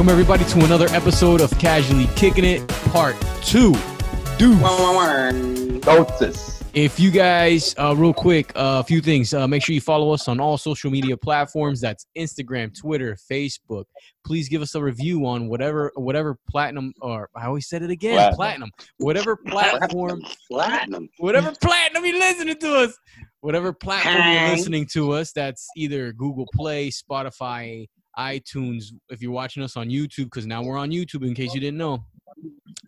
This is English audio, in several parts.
Welcome everybody to another episode of Casually Kicking It, Part Two. Dude, Notice. if you guys, uh, real quick, uh, a few things. Uh, make sure you follow us on all social media platforms. That's Instagram, Twitter, Facebook. Please give us a review on whatever, whatever platinum, or I always said it again, Platinum. platinum. Whatever platform, Platinum. whatever platinum you're listening to us, whatever platform you're listening to us, that's either Google Play, Spotify, iTunes. If you're watching us on YouTube, because now we're on YouTube, in case you didn't know.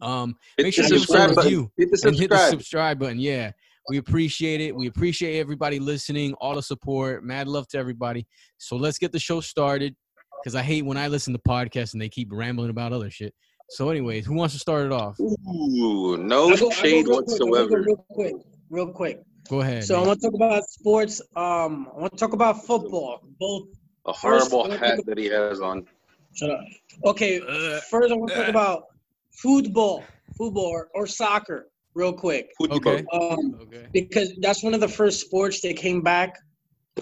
Um, Hit make sure the you give us a subscribe button. review Hit the and hit the subscribe. subscribe button. Yeah, we appreciate it. We appreciate everybody listening, all the support. Mad love to everybody. So let's get the show started because I hate when I listen to podcasts and they keep rambling about other shit. So, anyways, who wants to start it off? Ooh, no I'll go- I'll go shade I'll go whatsoever. Real quick, real quick. Go ahead. So I want to talk about sports. Um, I want to talk about football. Both. A horrible I wanna hat that he has on. Shut up. Okay. Uh, First, I want to uh. talk about football, football or, or soccer, real quick. Okay. Um, okay. because that's one of the first sports that came back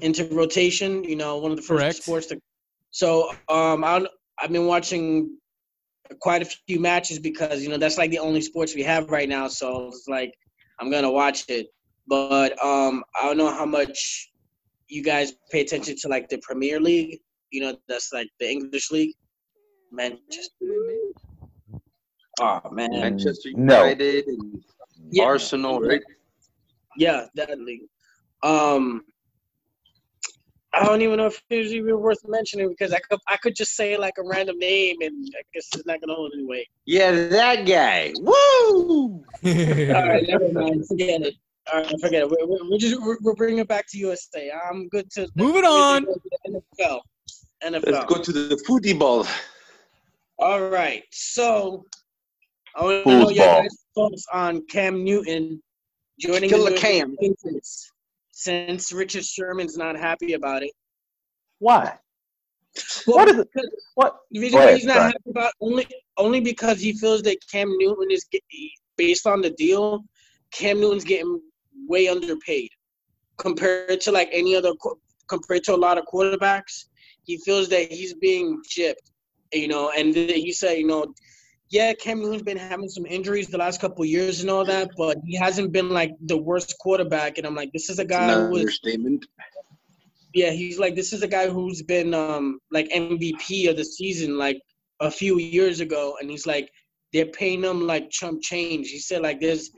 into rotation. You know, one of the first Correct. sports that. So um, I I've been watching quite a few matches because you know that's like the only sports we have right now. So it's like I'm gonna watch it, but um, I don't know how much you guys pay attention to like the Premier League. You know, that's like the English league. Manchester. Oh man, Manchester No. United and Yeah. Arsenal, right? Yeah, that league. Um, I don't even know if it's even worth mentioning because I could I could just say like a random name and I guess it's not gonna hold any weight. Yeah, that guy. Woo! All right, never mind. Forget it. All right, forget it. We're, we're, we're just we're, we're bringing it back to USA. I'm good to Moving on. NFL. NFL. Let's go to the footy ball. All right. So I want to know your guys' thoughts on Cam Newton joining Kill the the New Cam. Patriots since Richard Sherman's not happy about it. Why? Well, What is it? because- What? The reason why ahead, he's not happy about only only because he feels that Cam Newton is based on the deal. Cam Newton's getting way underpaid compared to like any other compared to a lot of quarterbacks. He feels that he's being gypped, you know. And he said, you know, yeah, Cam Newton's been having some injuries the last couple of years and all that, but he hasn't been like the worst quarterback. And I'm like, this is a guy who was understatement. yeah, he's like this is a guy who's been um like MVP of the season like a few years ago, and he's like they're paying him like chump change. He said like there's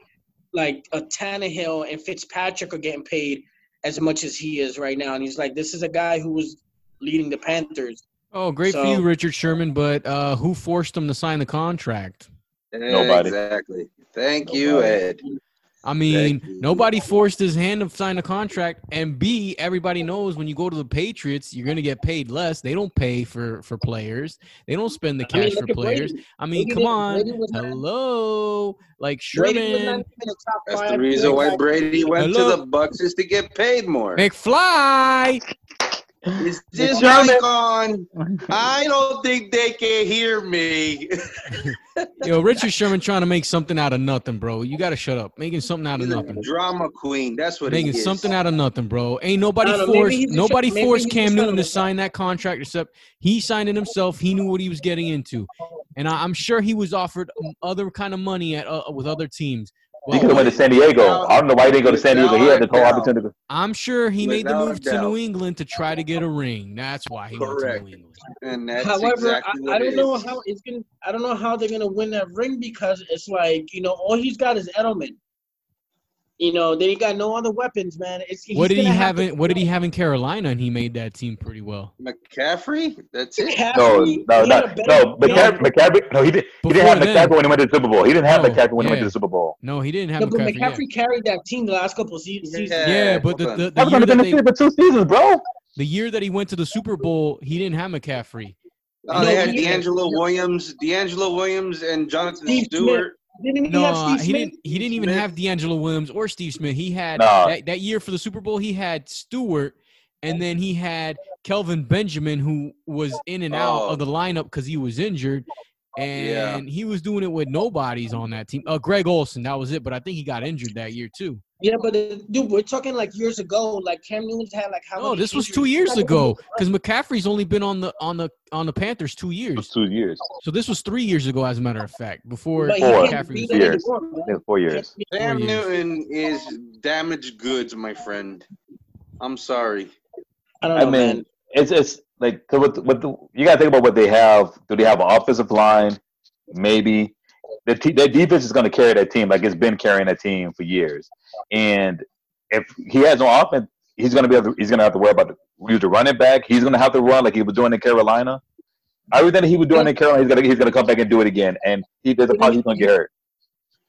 like a Tannehill and Fitzpatrick are getting paid as much as he is right now, and he's like this is a guy who was leading the Panthers. oh, great for you, Richard Sherman. But uh, who forced him to sign the contract? Nobody. Exactly. Thank you, Ed. I mean, nobody forced his hand to sign a contract. And B, everybody knows when you go to the Patriots, you're gonna get paid less. They don't pay for for players. They don't spend the I mean, cash for players. Brady. I mean, Brady come didn't- on. Brady was not- Hello, like Brady Sherman, even a top That's the reason why. Brady went Hello? to the Bucks is to get paid more. McFly. Is this Sherman. mic on? I don't think they can hear me. Yo, Richard Sherman trying to make something out of nothing, bro. You gotta shut up. Making something out of nothing. drama queen. That's what Making is. something out of nothing, bro. Ain't nobody know, forced nobody maybe forced Cam Newton to sign that contract except he signed it himself. He knew what he was getting into, and I, I'm sure he was offered other kind of money at uh, with other teams. He could have went to San Diego. I don't know why he didn't go to San Diego. He had the whole opportunity. I'm sure he made the move to. New England to try to get a ring. That's why he Correct. went to New England. And that's However, exactly I, I don't it know how it's gonna. I don't know how they're gonna win that ring because it's like you know all he's got is Edelman. You know, then he got no other weapons, man. It's, he's What did he gonna have? In, what did he have in Carolina? And he made that team pretty well. McCaffrey? That's it. McCaffrey, No, he no, had no, a no. McCaffrey, McCaffrey, no, he didn't. He didn't have Before then. McCaffrey when he went to the Super Bowl. He didn't have No, McCaffrey when he went to the Super Bowl. No, he didn't have No, but McCaffrey. yeah. McCaffrey carried that team the last couple of seasons. Yeah. Yeah, but the, hold the, the year only that been the they, for two seasons, bro. the year that he went to the Super Bowl, he didn't have McCaffrey. Oh, they had DeAngelo Williams, DeAngelo Williams, and Jonathan Steve Stewart. Didn't he have No, Steve he Smith? didn't. He didn't even Smith. have DeAngelo Williams or Steve Smith. He had No. that, that year for the Super Bowl. He had Stewart, and then he had Kelvin Benjamin, who was in and out Oh. of the lineup because he was injured. And he was doing it with nobodies on that team. Uh, Greg Olsen, that was it. But I think he got injured that year too. Yeah, but uh, dude, we're talking like years ago. Like Cam Newton's had like how? No, many this was two years ago because McCaffrey's only been on the on the on the Panthers two years. two years. So this was three years ago, as a matter of fact, before But Four. McCaffrey beat was Years. anymore, I man. think four years. Cam. Newton is damaged goods, my friend. I'm sorry. I don't I know, mean, man. it's it's like 'cause with with the you gotta think about what they have. Do they have an offensive line? Maybe the their defense is going to carry that team like it's been carrying that team for years. And if he has no offense, he's going to be to, he's going to have to worry about the, the running back. He's going to have to run like he was doing in Carolina. Everything he was doing in Carolina, he's going to he's going to come back and do it again. And he there's a he's going to get hurt.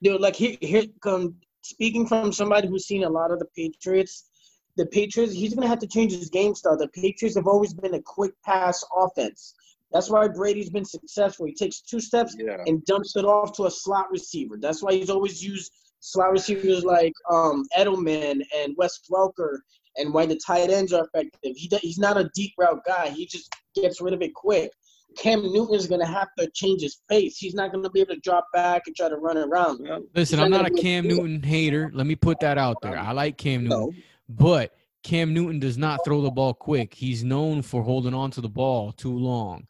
Dude, like here, here come speaking from somebody who's seen a lot of the Patriots. The Patriots, he's gonna have to change his game style. The Patriots have always been a quick pass offense. That's why Brady's been successful. He takes two steps Yeah. and dumps it off to a slot receiver. That's why he's always used slot receivers like um, Edelman and Wes Welker, and why the tight ends are effective. He, he's not a deep route guy. He just gets rid of it quick. Cam Newton is gonna have to change his pace. He's not gonna be able to drop back and try to run around. Listen, He's I'm not not a Cam able to do it. Newton hater. Let me put that out there. I like Cam Newton, No. But Cam Newton does not throw the ball quick. He's known for holding on to the ball too long,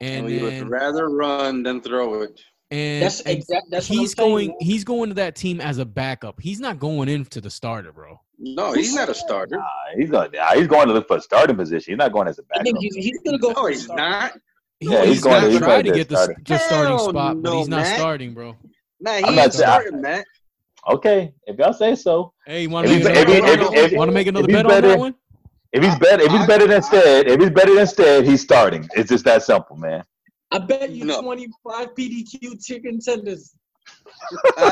and And he then, would rather run than throw it. and, That's and exact. That's what I'm he's saying, going. man. He's going to that team as a backup. He's not going into the starter, bro. No, he's not a starter. Nah, he's going nah, he's going to look for a starting position. He's not going as a backup. think he's, he's gonna go. No, he's not. He, Yeah, he's he's, going gonna he's try to to get the, the starting Hell spot, but no, he's not Matt. starting, bro. Nah, he I'm not starting, Matt. Okay, if y'all say so. Hey, you want to make another, if, bet, if, on- wanna make another if he's better- that one? if he's better, if he's better than I- Stead, if he's better than Stead, he's starting. It's just that simple, man. I bet you No. 25 PDQ chicken tenders.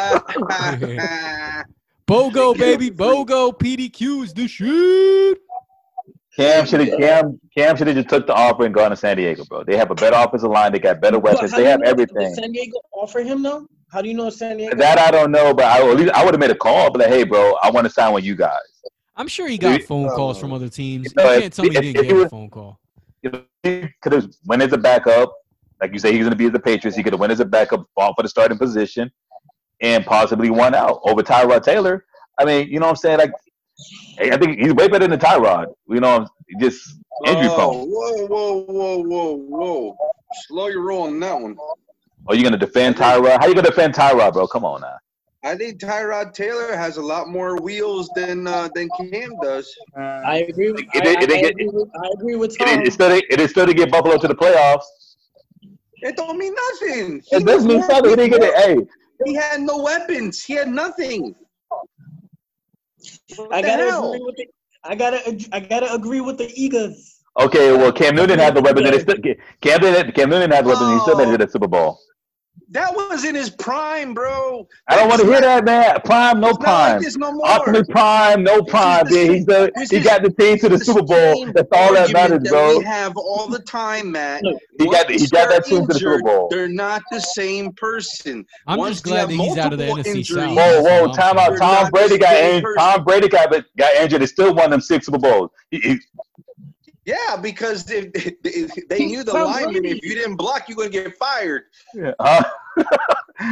BOGO, baby. BOGO. PDQ's the shoot. Cam should have Cam Cam should have just took the offer and gone to San Diego, bro. They have a better offensive line. They got better weapons. They have know- Did everything. San Diego offer him though? How do you know San Diego? That I don't know, but I at least I would have made a call, but like, hey, bro, I want to sign with you guys. I'm sure he got Dude, phone oh. calls from other teams. You you know, if- can't tell me he if- didn't get he a phone call. He could have went as a backup, like you say, he's going to be as the Patriots. He could have went as a backup, fought for the starting position, and possibly won out over Tyrod Taylor. I mean, you know what I'm saying? Like, I think he's way better than Tyrod. You know, just injury oh, prone. whoa, whoa, whoa, whoa, whoa! Slow your roll on that one. Are you going to defend Tyrod? How you going to defend Tyrod, bro? Come on now. I think Tyrod Taylor has a lot more wheels than uh, than Cam does. I agree with. It- I, it- I, I agree with, I agree with Tom. it, it's still to, it is still to get Buffalo to the playoffs. It don't mean nothing. He It does was mean more something. He didn't get it. Hey, He had no weapons. He had nothing. What I the gotta hell? agree with the. I gotta. I gotta agree with the Eagles. okay. Well, Cam Newton had the weapons. And it still, Cam Newton, Cam Newton had the weapons. And he still made it to the Super Bowl. That was in his prime, bro. I don't want to hear that, man. Prime, no It's prime. like no more. Optimus Prime, no prime. the Dude. He's the, he is- got the team to the It's Super Bowl. That's all that argument matters, bro. We have all the time, Matt. Look, He got Once he got that they're team to the Super Bowl. They're not the same person. I'm Once just glad that he's out of the multiple NFC injuries- South. Whoa, whoa, all I'm time saying. out. Tom not Brady the got same injured. person. Tom Brady got got injured and still won them six Super Bowls. He, he, Yeah, because if, if they knew the Tom lineman. Brady. If you didn't block, you're gonna get fired. huh?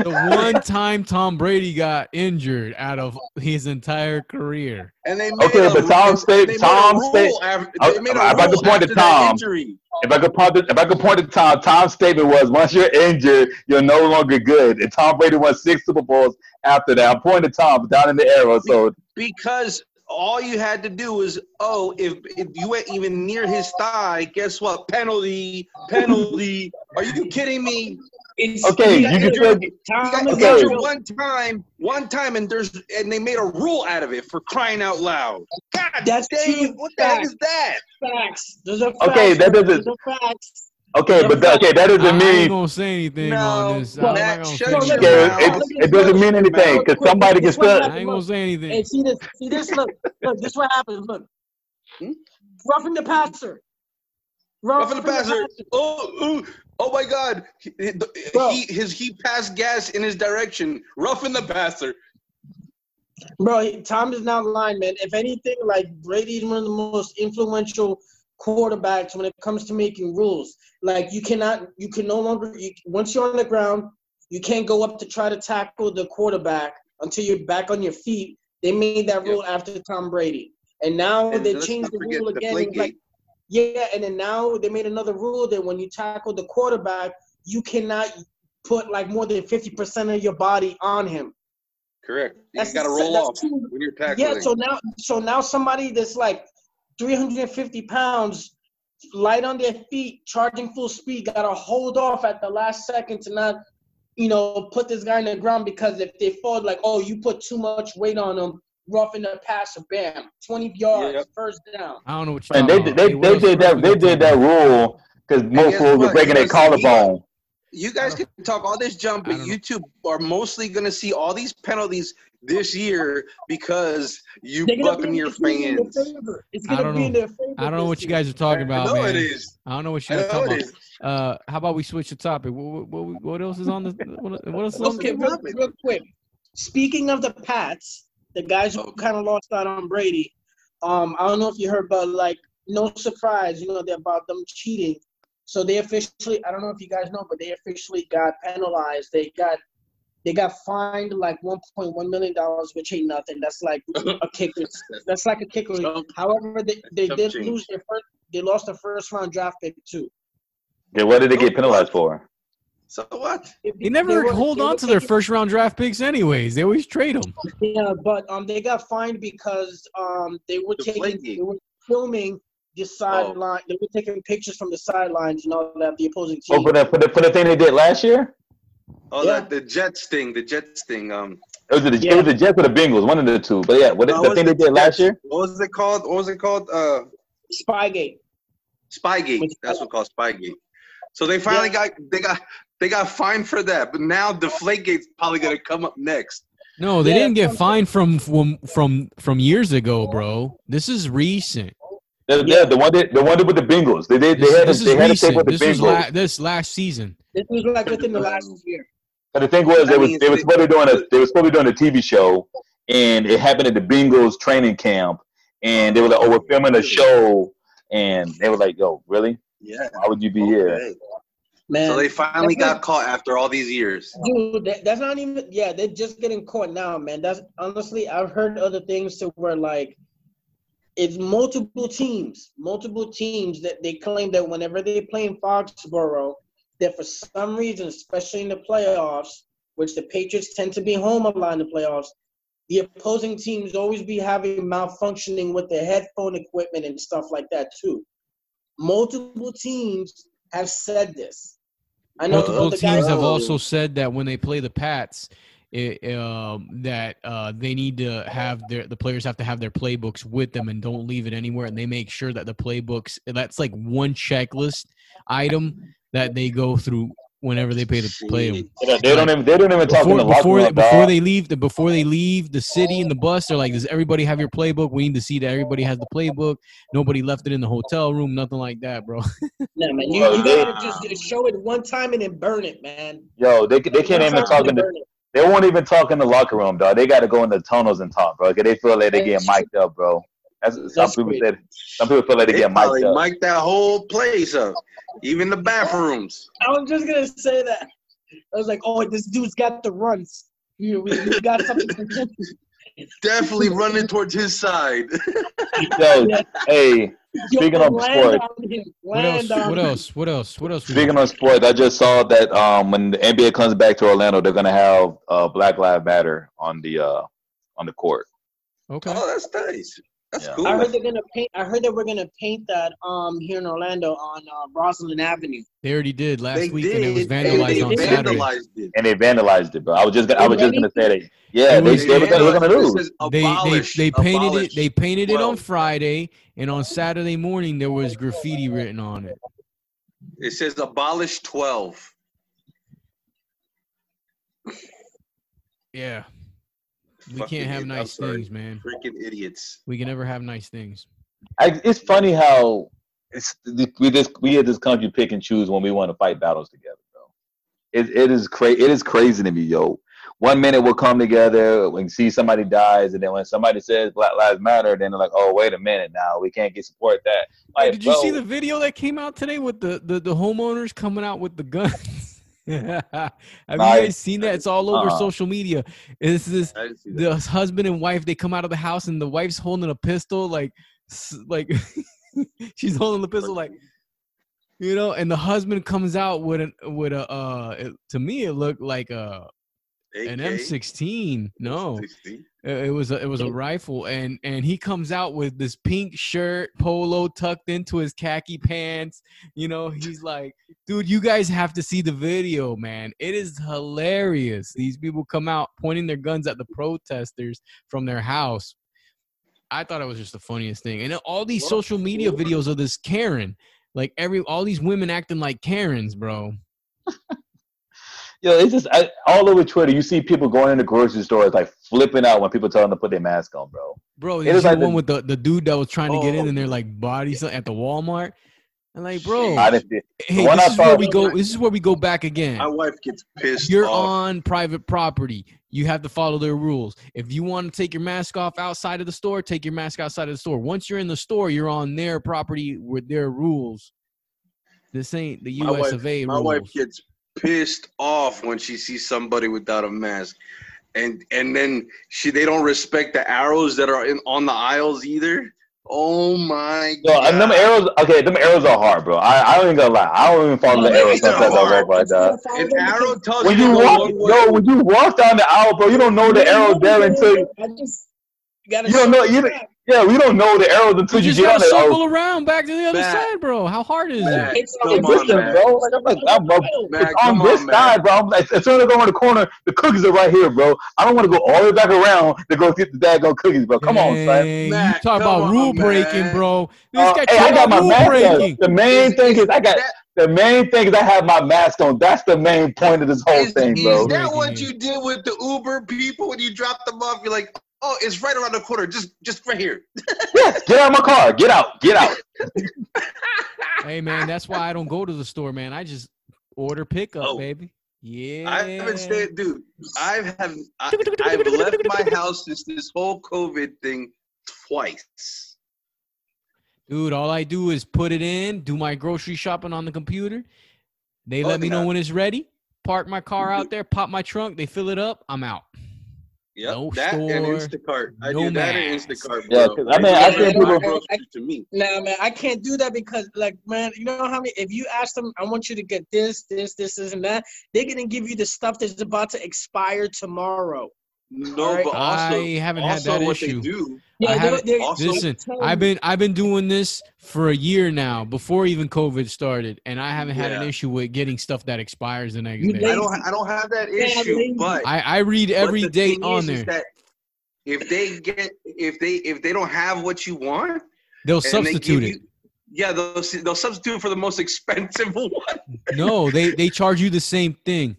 The one time Tom Brady got injured out of his entire career. And they made Okay, a, but Tom they State- made a Tom rule State- after- I- they made a I- if I could point to after Tom. If I could point to, if I could point to Tom, Tom's statement was once you're injured, you're no longer good. And Tom Brady won six Super Bowls after that. I'm pointing to Tom down in the arrow. So because all you had to do was, oh, if, if you went even near his thigh, guess what? Penalty, penalty. Are you kidding me? It's, okay, he you can injured. still get, got Okay. injured injured. one time, one time, and there's and they made a rule out of it for crying out loud. God That's dang true it! What the heck is that? Facts. Those are facts. Okay, that doesn't- Those are facts. Okay, but that, okay, that I, doesn't I ain't mean gonna say anything No, on this. but I'm that not gonna shut say your anything. okay, mouth. it, it doesn't mean anything because somebody gets still. I ain't gonna say anything. Hey, see this? See this? Look, look. This what happens. Look, Hmm? roughing the passer. Roughing the passer. Oh, oh, oh my God! He, he his he passed gas in his direction. Roughing the passer. Bro, he- Tom is not lying, man. If anything, like Brady's one of the most influential quarterbacks when it comes to making rules. Like you cannot, you can no longer. You, once you're on the ground, you can't go up to try to tackle the quarterback until you're back on your feet. They made that rule after Tom Brady, and now And they changed the rule again. Deflategate. Like, yeah, and then now they made another rule that when you tackle the quarterback, you cannot put like more than fifty percent of your body on him. Correct. You got to roll off when you're tackling. Yeah, so now so now somebody that's like 350 pounds, light on their feet, charging full speed, gotta hold off at the last second to not, you know, put this guy in the ground because if they fall, like, oh, you put too much weight on them, roughing the passer, bam, 20 yards, Yep. first down. I don't know what you're And talking they about. they, Hey, what they did that they did that rule because most guess fools were breaking their You guys- collarbone. You guys can talk all this jump, but don't know. YouTube are mostly going to see all these penalties this year because you They're Buccaneer it's gonna be in their fans. favor. I don't know. I don't know what you guys are talking I about, know man. it is. I don't know what you guys are talking about. Uh, how about we switch the topic? What, what, what, what else is on the? What, what else is on the? real, real quick. Speaking of the Pats, the guys who kind of lost out on Brady, um, I don't know if you heard, but like, no surprise, you know, they're about them cheating. So they officially, I don't know if you guys know, but they officially got penalized. They got, they got fined like 1.1 million dollars, which ain't nothing. That's like a kicker. That's like a kicker. Chump- However, they, they did change. lose their first. They lost the first round draft pick too. Yeah, what did they get penalized for? So what? They never were- hold they on to their first round draft picks, anyways. They always trade them. Yeah, but um, they got fined because um, they were taking, they were filming the sideline. They were taking pictures from the sidelines and all that. The opposing Oh, team. for the for the for the thing they did last year. Oh, Yeah. that the Jets thing. The Jets thing. Um, It was the Yeah. it was the Jets or the Bengals, one of the two. But yeah, what no, the it was thing they the did last year. What was it called? What was it called? Uh, Spygate. Spygate. That's what called Spygate. So they finally got they got they got fined for that, but now Deflategate's probably gonna come up next. No, they Yeah, didn't get fined from from from from years ago, bro. This is recent. The, yeah, the one that the one that with the Bengals. They did they This, had to, this they had to take recent. with the This was Bengals. la- this last season. This was like within the last year. But the thing was, That they was means they was they- supposed to be doing a they was supposed to be doing a TV show, and it happened at the Bengals training camp, and they were like, "Oh, we're filming a show," and they were like, "Yo, really? Yeah. Why would you be here?" Man, So they finally That's got caught after all these years. dude, that, that's not even. Yeah, they're just getting caught now, man. That's honestly, I've heard other things to where like, it's multiple teams, multiple teams that they claim that whenever they play in Foxborough, that for some reason, especially in the playoffs, which the Patriots tend to be home a lot in the playoffs, the opposing teams always be having malfunctioning with their headphone equipment and stuff like that too. Multiple teams have said this. I know Multiple the teams have also said that when they play the Pats, it, um, that uh, they need to have their the players have to have their playbooks with them and don't leave it anywhere. And they make sure that the playbooks that's like one checklist item that they go through whenever they pay to play them. They don't, they don't even they don't even talk in Before, the before, they, before they leave the before they leave the city in the bus, they're like, "Does everybody have your playbook? We need to see that everybody has the playbook. Nobody left it in the hotel room. Nothing like that, bro." no, man, you, you gotta just show it one time and then burn it, man. Yo, they they can't even talk and in the it. They won't even talk in the locker room, dog. They got to go in the tunnels and talk, bro. Cause they feel like they get That's mic'd up, bro. That's, some people great. said. Some people feel like they, They get probably mic'd up. mic'd that whole place up, even the bathrooms. I was just gonna say that. I was like, oh, this dude's got the runs. We, we, we got something. Definitely running towards his side. Yo, hey, Yo, Speaking of sport. on him. What else? What else? What else? What else? speaking got? of sports, I just saw that um, when the NBA comes back to Orlando, they're gonna have uh, Black Lives Matter on the uh, on the court. okay. Oh, that's nice. That's Yeah. cool. I heard they're gonna paint. I heard that we're gonna paint that um here in Orlando on uh, Roslyn Avenue. They already did last they week, did. and it was vandalized they on Saturday. it. And they vandalized it, bro. I was just gonna, I was just gonna say that. Yeah, It they, they, were gonna, they were gonna vandalized it. It lose. says They they they painted abolish. it. They painted it on Friday, and on Saturday morning there was graffiti written on it. It says abolish 12. Yeah, we can't have nice sorry. things, man. Freaking idiots. We can never have nice things. I, it's funny how it's we just we at this country pick and choose when we want to fight battles together, bro. It it is crazy. It is crazy to me, yo. one minute we'll come together and see somebody dies, and then when somebody says Black Lives Matter, then they're like, oh wait a minute now, we can't get support that. Like, did you see the video that came out today with the the, the homeowners coming out with the guns? Have you guys seen that? It's all over Uh-uh. social media. This I didn't see that. the husband and wife. They come out of the house and the wife's holding a pistol, like like she's holding the pistol, like you know. And the husband comes out with an with a uh. It, to me, it looked like a an M16. No, 16? it uh, it was a, it was a rifle, and and he comes out with this pink shirt, polo tucked into his khaki pants. You know, he's like, dude, you guys have to see the video, man. It is hilarious. These people come out pointing their guns at the protesters from their house. I thought it was just the funniest thing, and all these Well, social media videos of this Karen, like every all these women acting like Karens, bro. Yo, it's just I, all over Twitter. You see people going into grocery stores like flipping out when people tell them to put their mask on, bro. Bro, It you is see like the one with the, the dude that was trying to get in Oh. and they're oh. like body something at the Walmart. And like, bro, I didn't hey, this I is where we go. This is where we go back again. My wife gets pissed You're off. on private property. You have to follow their rules. If you want to take your mask off outside of the store, take your mask outside of the store. Once you're in the store, you're on their property with their rules. This ain't the U.S. wife- of A. My rules. wife gets pissed off when she sees somebody without a mask, and and then she they don't respect the arrows that are in on the aisles either. Oh my Yo, god! and them arrows. Okay, them arrows are hard, bro. I, I don't even gonna lie. I don't even follow oh, the arrows they're sometimes I hard. walk like that. An arrow tells When you you walk, one yo, when you walk down the aisle, bro, you don't know the arrow there until you, I just gotta you don't know. show You, that. Yeah, we don't know the arrows until you you just get on gotta the. circle Oh, around back to the other Matt. side, bro. How hard is Matt, it? It's come on, on, listen, man. bro. Like I'm like, I'm, bro, Matt, it's on come this on, man. side, bro. I'm like, as soon as I go around the corner, the cookies are right here, bro. I don't want to go all the way back around to go get the daggone cookies, bro. Come on, son. Dang, you Matt, talk about on, rule man. breaking, bro. This Uh, guy hey, I got my rule mask on. breaking. The main Is- thing is I got that- the main thing is I have my mask on. That's the main point of this whole Is, thing, bro. is that what you did with the Uber people when you dropped them off? You're like, oh, it's right around the corner, just just right here. Yes, get out of my car. Get out. Get out. Hey man, that's why I don't go to the store, man. I just order pickup, Oh. baby. Yeah. I haven't stayed, dude. I have I, I've left my house since this whole COVID thing twice. Dude, all I do is put it in, do my grocery shopping on the computer. They Oh, let me know yeah. when it's ready. Park my car out mm-hmm. there, pop my trunk, they fill it up, I'm out. Yep, No that and Instacart. I no do that and mask. Instacart, Yeah, bro. 'cause I mean, I They think deliver people- groceries to me. Nah, man, I can't do that because, like, man, you know how many? If you ask them, I want you to get this, this, this, this, and that, they're gonna give you the stuff that's about to expire tomorrow. No, Alright. but also, I haven't had that what issue. they do. I they're- haven't- they're- also- Listen, I've been I've been doing this for a year now, before even COVID started, and I haven't had an issue with getting stuff that expires the next You day. I don't. I don't have that issue, lazy. but I, I read every date on is, there. is that if they get, if they, if they don't have what you want, They'll and they substitute it. you- yeah, they'll they'll substitute for the most expensive one. No, they they charge you the same thing.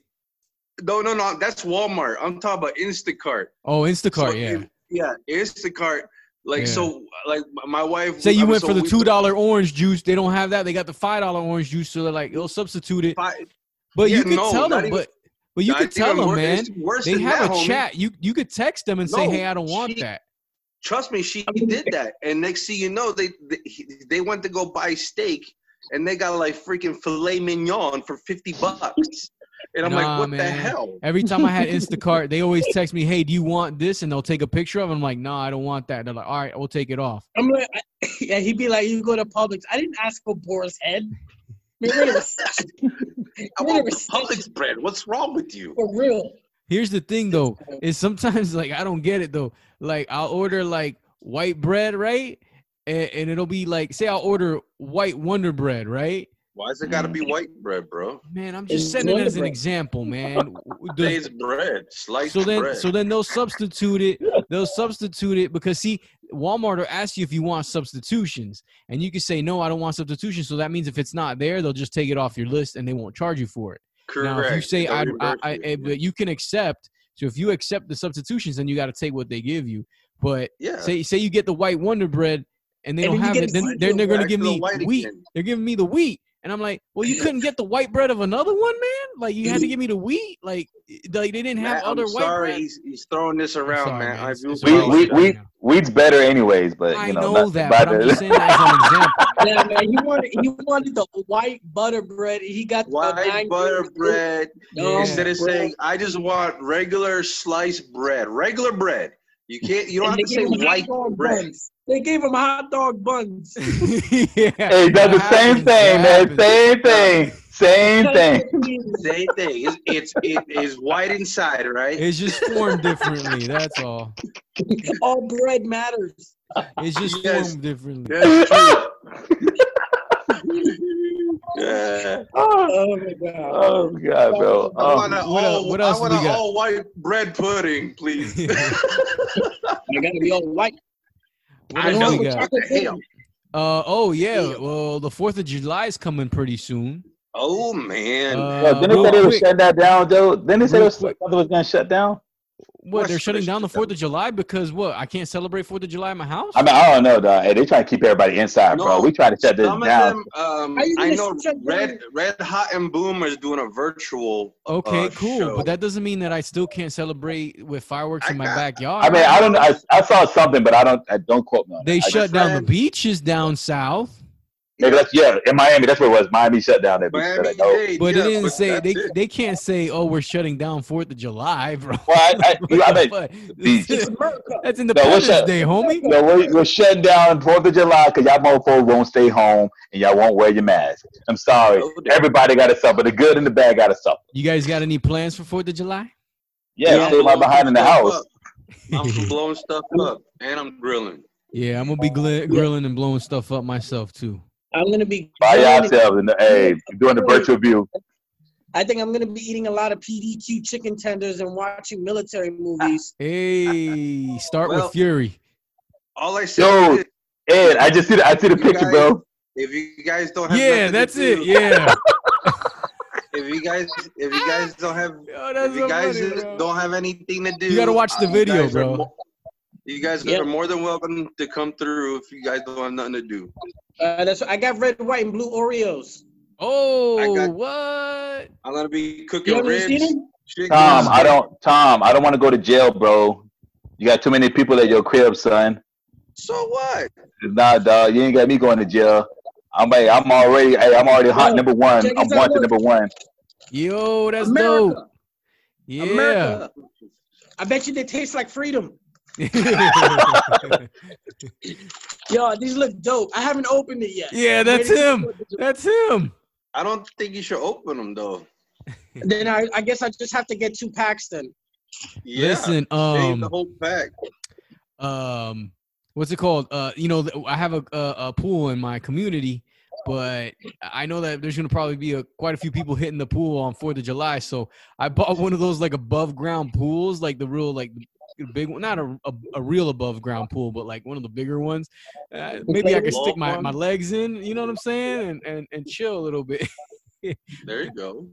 No, no, no. That's Walmart. I'm talking about Instacart. Oh, Instacart, So yeah. if- yeah, Instacart. Like Yeah. so, like my wife. Say I you mean, went so for the two dollar orange juice, they don't have that. They got the five dollar orange juice, so they're like they'll substitute it. Fi- But Yeah, you could no, tell them, even- but but you not could tell them, wor- man. worse They have that, a homie. chat. You you could text them and say, hey, I don't want she- that. Trust me, she did that, and next thing you know, they they, they went to go buy steak, and they got like freaking filet mignon for fifty bucks, and I'm Nah, like, what the hell? Every time I had Instacart, they always text me, hey, do you want this? And they'll take a picture of it. I'm like, no, I don't want that. They're like, all right, we'll take it off. I'm like, yeah, he'd be like, you go to Publix. I didn't ask for boar's head. Man, wait a second. I Wait a want. Publix bread. What's wrong with you? For real. Here's the thing though, is sometimes like I don't get it though. Like I'll order like white bread, right? And, and it'll be like, say I'll order white Wonder Bread, right? Why is it got to be white bread, bro? Man, I'm just It's setting it Wonder as an Bread. example, man. The- It's bread, sliced so then bread. so then they'll substitute it they'll substitute it because see walmart will ask you if you want substitutions and you can say no i don't want substitutions so that means if it's not there they'll just take it off your list and they won't charge you for it Correct. now if you say They'll I, I, I, eh, but you can accept so if you accept the substitutions then you got to take what they give you but yeah, say say you get the white wonder bread and they and don't have it, then they're, they're gonna give me wheat again. they're giving me the wheat And I'm like, well, you couldn't get the white bread of another one, man. Like you had to give me the wheat. Like, like they didn't have Matt, other I'm white sorry, bread. he's, he's throwing this around, sorry, man. man. I It's- it's We, Well, we, we, yeah. wheat's better anyways, but I you know, know not- that, but I'm just saying that as an example. Yeah, man. He wanted he wanted the white butter bread. He got the white nine butter grams. bread. Yeah. Instead of bro. saying, I just want regular sliced bread, regular bread. You can't. You don't And have to say white hot bread. buns. They gave him hot dog buns. yeah. Hey, it does the same happens, thing, man. happens. Same thing. Same thing. Same thing. It's, it's it is white inside, right? It's just formed differently. That's all. All bread matters. It's just Yes. formed differently. That's true. Yeah. Oh, Oh my god. oh God, bro. I want Oh, a what el- all, what else I want we a got? all white bread pudding, please. I gotta be all white. What I else know. got? chocolate Damn. Uh oh yeah. Damn. Well, the Fourth of July is coming pretty soon. Oh man. Yo, Uh, didn't they said say they were quick, that down, Joe? Didn't they say Real it was, quick. was going to shut down? What they're shutting down the Fourth of July because what? I can't celebrate Fourth of July in my house. I mean, I don't know, dog. Hey, they trying to keep everybody inside, bro. We trying to shut this Some down. of them, um, I know Red Red Hot and Boom is doing a virtual. okay, uh, cool, show. but that doesn't mean that I still can't celebrate with fireworks I in my got- backyard. I mean, I don't know. I, I saw something, but I don't. I don't quote me on they. I shut just- down the beaches down south, Maybe that's yeah. In Miami, that's where it was. Miami shut down that. beach. Miami I know. Dade, but yeah, they didn't but say they it. they can't say oh we're shutting down Fourth of July, bro. Well, I, I, I mean, But- beach. It's America. That's Independence shut- Day, homie. you know, we're, we're shutting down Fourth of July because y'all mofos won't stay home and y'all won't wear your mask. I'm sorry. Oh. Everybody got to suffer. The good and the bad got to suffer. You guys got any plans for Fourth of July? Yeah, I'm stay right blowing behind in the stuff house. up. I'm blowing stuff up and I'm grilling. Yeah, I'm gonna be gl- grilling and blowing stuff up myself too. I'm gonna be. By grilling- yourselves and hey, doing the virtual view. I think I'm gonna be eating a lot of PDQ chicken tenders and watching military movies. Hey, start Well, with Fury. All I said Yo, is, Ed, I just see the I see the picture, guys- bro. if you guys don't have Yeah, nothing to that's do, it. Yeah. If you guys, if you guys don't have, Yo, if you guys funny, don't have anything to do, You gotta watch the uh, video, guys are bro. Mo- You guys Yeah. are more than welcome to come through if you guys don't have nothing to do. Uh, that's I got red, white, and blue Oreos. Oh, got- what? I'm gonna be cooking haven't seen ribs. Tom, I don't. Tom, I don't want to go to jail, bro. You got too many people at your crib, son. So what? Nah, dog, you ain't got me going to jail. I'm hey, I'm already hey, I'm already hot Yo, number one. I'm this out, wanted look. number one. Yo, that's dope. Yeah. America. I bet you they taste like freedom. Yo, these look dope. I haven't opened it yet. Yeah, that's him. that's him. I don't think you should open them though. Then I, I guess I just have to get two packs then. Yeah, Listen, save um, the whole pack. um, what's it called? Uh, you know, I have a, a a pool in my community, but I know that there's gonna probably be a quite a few people hitting the pool on Fourth of July. So I bought one of those like above ground pools, like the real like the big one, not a, a, a real above ground pool, but like one of the bigger ones. Uh, maybe I could stick my, my legs in, you know what I'm saying, and and, and chill a little bit. There you go.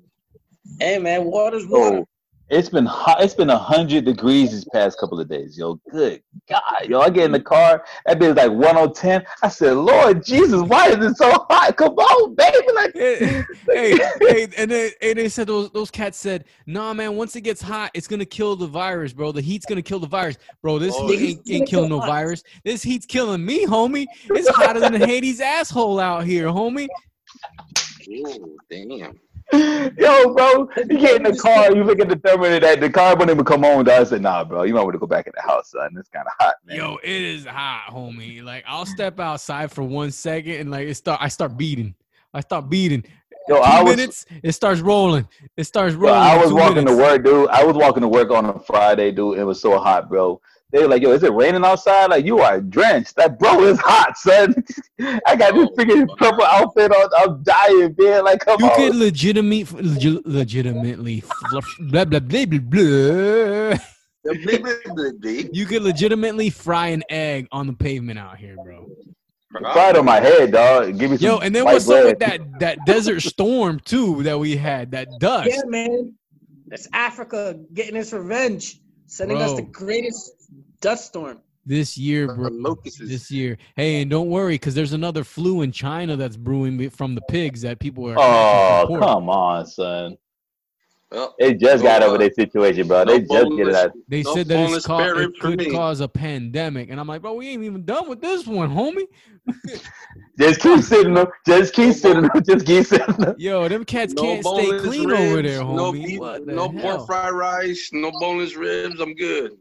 Hey man, water's water. Oh, it's been hot. It's been hundred degrees these past couple of days, yo. Good God, yo. I get in the car. That bit's like one hundred ten. I said, Lord Jesus, why is it so hot? Come on, baby. Like, hey, hey, hey, and they, and they said those those cats said, "Nah, man. Once it gets hot, it's gonna kill the virus, bro. The heat's gonna kill the virus, bro. This Oh, heat ain't, ain't killing no virus. This heat's killing me, homie. It's hotter than Hades' asshole out here, homie. Ooh, damn. yo, bro, you get in the car, you look at the thermometer, that the car wouldn't even come on. dog. I said, Nah, bro, you might want to go back in the house, son. It's kind of hot, man. Yo, it is hot, homie. Like I'll step outside for one second, and like it start, I start beating. I start beating. yo, Two I was. minutes, it starts rolling. It starts Bro, rolling. I was two walking minutes. to work, dude. I was walking to work on a Friday, dude. It was so hot, bro. They were like, "Yo, is it raining outside?" Like, you are drenched. That bro is hot, son. I got this freaking fuck. purple outfit on. I'm dying, man. Like, come You on. could legitimate, legi- legitimately, fluff- blah blah blah blah blah. You could legitimately fry an egg on the pavement out here, bro. Fried on my head, dog. Give me some. Yo, and then white what's up with that that desert storm too that we had? That dust. Yeah, man. That's Africa getting its revenge, sending us the greatest dust storm. this year, bro. Locusts. This year. Hey, and don't worry, because there's another flu in China that's brewing from the pigs that people are. Oh, catching from pork. come on, son. Well, They just got over uh, their situation, bro. no They just get it boneless- out. They No said that it's ca- it could me. cause a pandemic, and I'm like, bro, we ain't even done with this one, homie. Just keep sitting up. Just keep sitting up. Just keep sitting up. Yo, them cats no can't stay clean ribs, over there, No, homie. beef, the no pork fried rice, no boneless ribs. I'm good.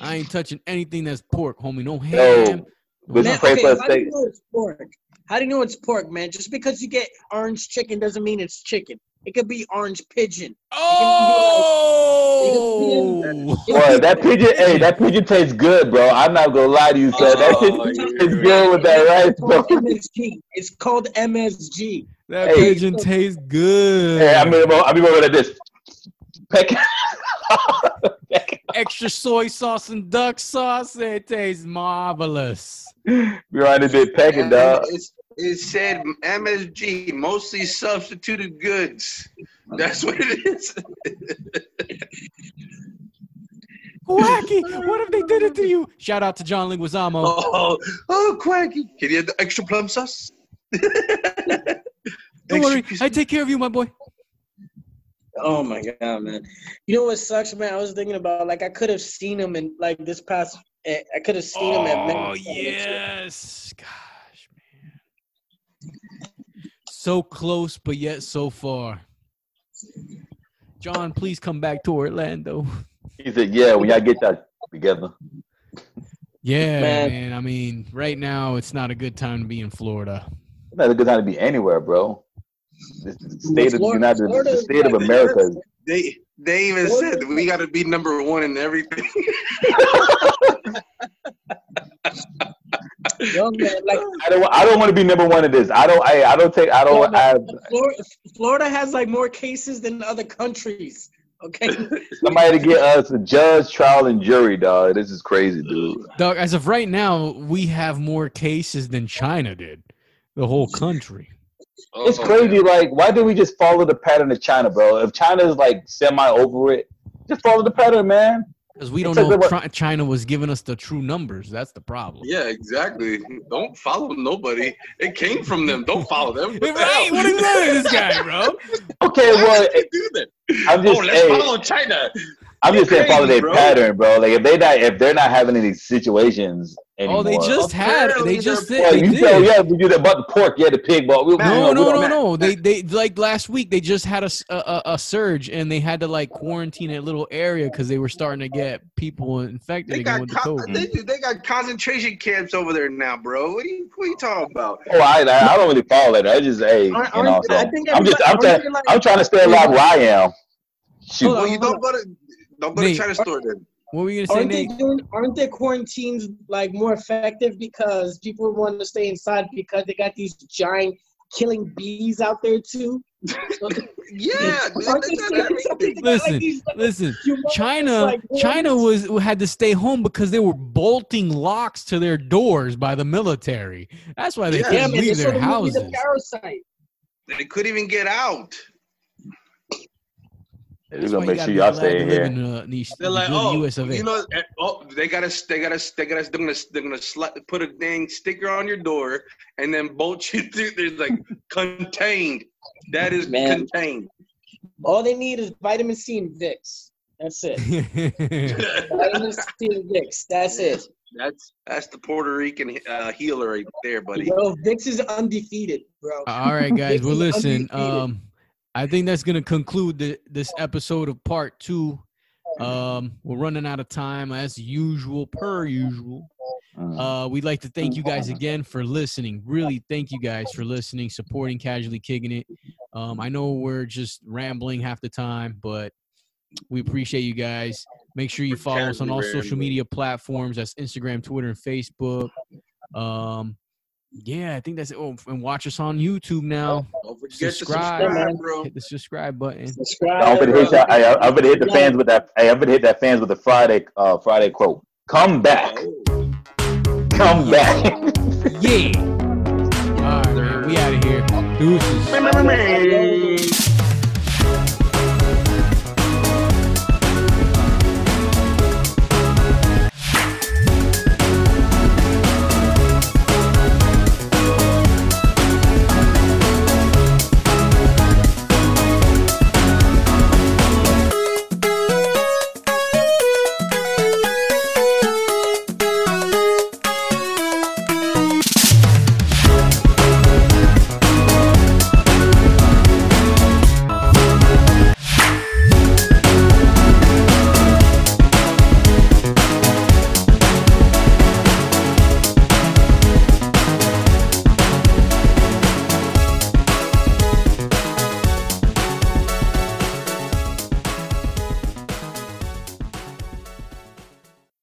I ain't touching anything that's pork, homie. No Yo, ham. With Man, some okay, for a how do you know it's pork? How do you know it's pork, man? Just because you get orange chicken doesn't mean it's chicken. It could be orange pigeon. Oh, Boy, that pigeon, hey, that pigeon tastes good, bro. I'm not gonna lie to you, son. that Oh, pigeon yeah. is good with that rice, bro. MSG. It's called MSG. that Hey. pigeon tastes good. Hey, I mean, I mean, over like this. Peck. Extra soy sauce and duck sauce. It tastes marvelous. We're on the bit pecking, dog. it's, it said MSG, mostly substituted goods. That's what it is. Wacky, what if they did it to you? Shout out to John Leguizamo. Oh, oh, Quacky. Can you have the extra plum sauce? Don't worry, I take care of you, my boy. Oh my god, man! You know what sucks, man? I was thinking about like I could have seen him in like this past. eh, I could have seen him at. Oh yes, gosh, man. So close, but yet so far. John, please come back to Orlando. He said, "Yeah, when y'all get that together." Yeah, man. Man. I mean, right now it's not a good time to be in Florida. It's not a good time to be anywhere, bro. This is the state of the Florida- United, Florida the state of America. They they even said we got to be number one in everything. Yo, man, like I don't. I don't want to be number one in this. I don't. I. I don't take. I don't. I, Florida, Florida has like more cases than other countries. Okay, somebody to get us a judge, trial, and jury, dog. This is crazy, dude. Doug, as of right now, we have more cases than China did. The whole country. Oh, it's Oh, crazy. man. Like, why do we just follow the pattern of China, bro? If China is like semi over it, just follow the pattern, man. Because we don't know they if were- Chi- China was giving us the true numbers. That's the problem. Yeah, exactly. Don't follow nobody. It came from them. Don't follow them. What the right? hell? What is that, this guy, bro? Okay, Why well, would they do that? I'm just. oh, let's hey, follow China. I'm just saying, follow crazy, their bro. pattern, bro. Like, if they not, if they're not having any situations anymore. Oh, they just had. They just they're- did. Well, They you did. tell, oh, yeah, we do that, but the pork, yeah, the pig, but we, Man, No, no, don't- no, no. They they like last week they just had a a surge and they had to like quarantine a little area because they were starting to get people infected They again got with the COVID. they, they got concentration camps over there now, bro. What are you what are you talking about? Oh, I, I don't really follow that. I just, hey, you know, Aren't- I'm, aren't- I saying? think I'm just, I'm everybody- trying, like- I'm trying to stay alive where I am. Shoot, Well, you don't go to don't go to Nate. China store then. What were you gonna say, aren't they Nate? doing? Aren't their quarantines like more effective because people want to stay inside because they got these giant killing bees out there too? Yeah, dude, Aren't they they got saying something? everything. They got, like, Listen, listen. China, like, China was had to stay home because they were bolting locks to their doors by the military. That's why they Yeah, couldn't Yeah, man, leave their sort houses. the parasite. They couldn't even get out. We're gonna make sure y'all stay allowed live here. in, uh, these, They're like, oh, US of A. you know, eh, oh, they gotta, they gotta, they gotta, they're gonna, they're gonna sli- put a dang sticker on your door and then bolt you through. There's like contained. That is Man. contained. All they need is vitamin C and Vicks. That's it. vitamin C and Vicks. That's it. That's that's the Puerto Rican uh, healer right there, buddy. Bro, Vicks is undefeated, bro. All right, guys. Well, This listen. undefeated. Um, I think that's gonna conclude the, this episode of part two. Um, we're running out of time as usual, per usual. Mm. Uh, we'd like to thank you guys again for listening. Really, thank you guys for listening, supporting, casually kicking it. Um, I know we're just rambling half the time, but we appreciate you guys. Make sure you follow us on all social media platforms. That's Instagram, Twitter, and Facebook. Um, yeah, I think that's it. Oh, and watch us on YouTube now. Don't forget Subscribe. to subscribe, bro. Hit the subscribe button. Subscribe. I'm gonna hit bro. I, I'm gonna hit the fans with that. Hey, I'm gonna hit that fans with the Friday, uh, Friday quote. Come back, come back. Yeah. All right, man. We out of here. Deuces.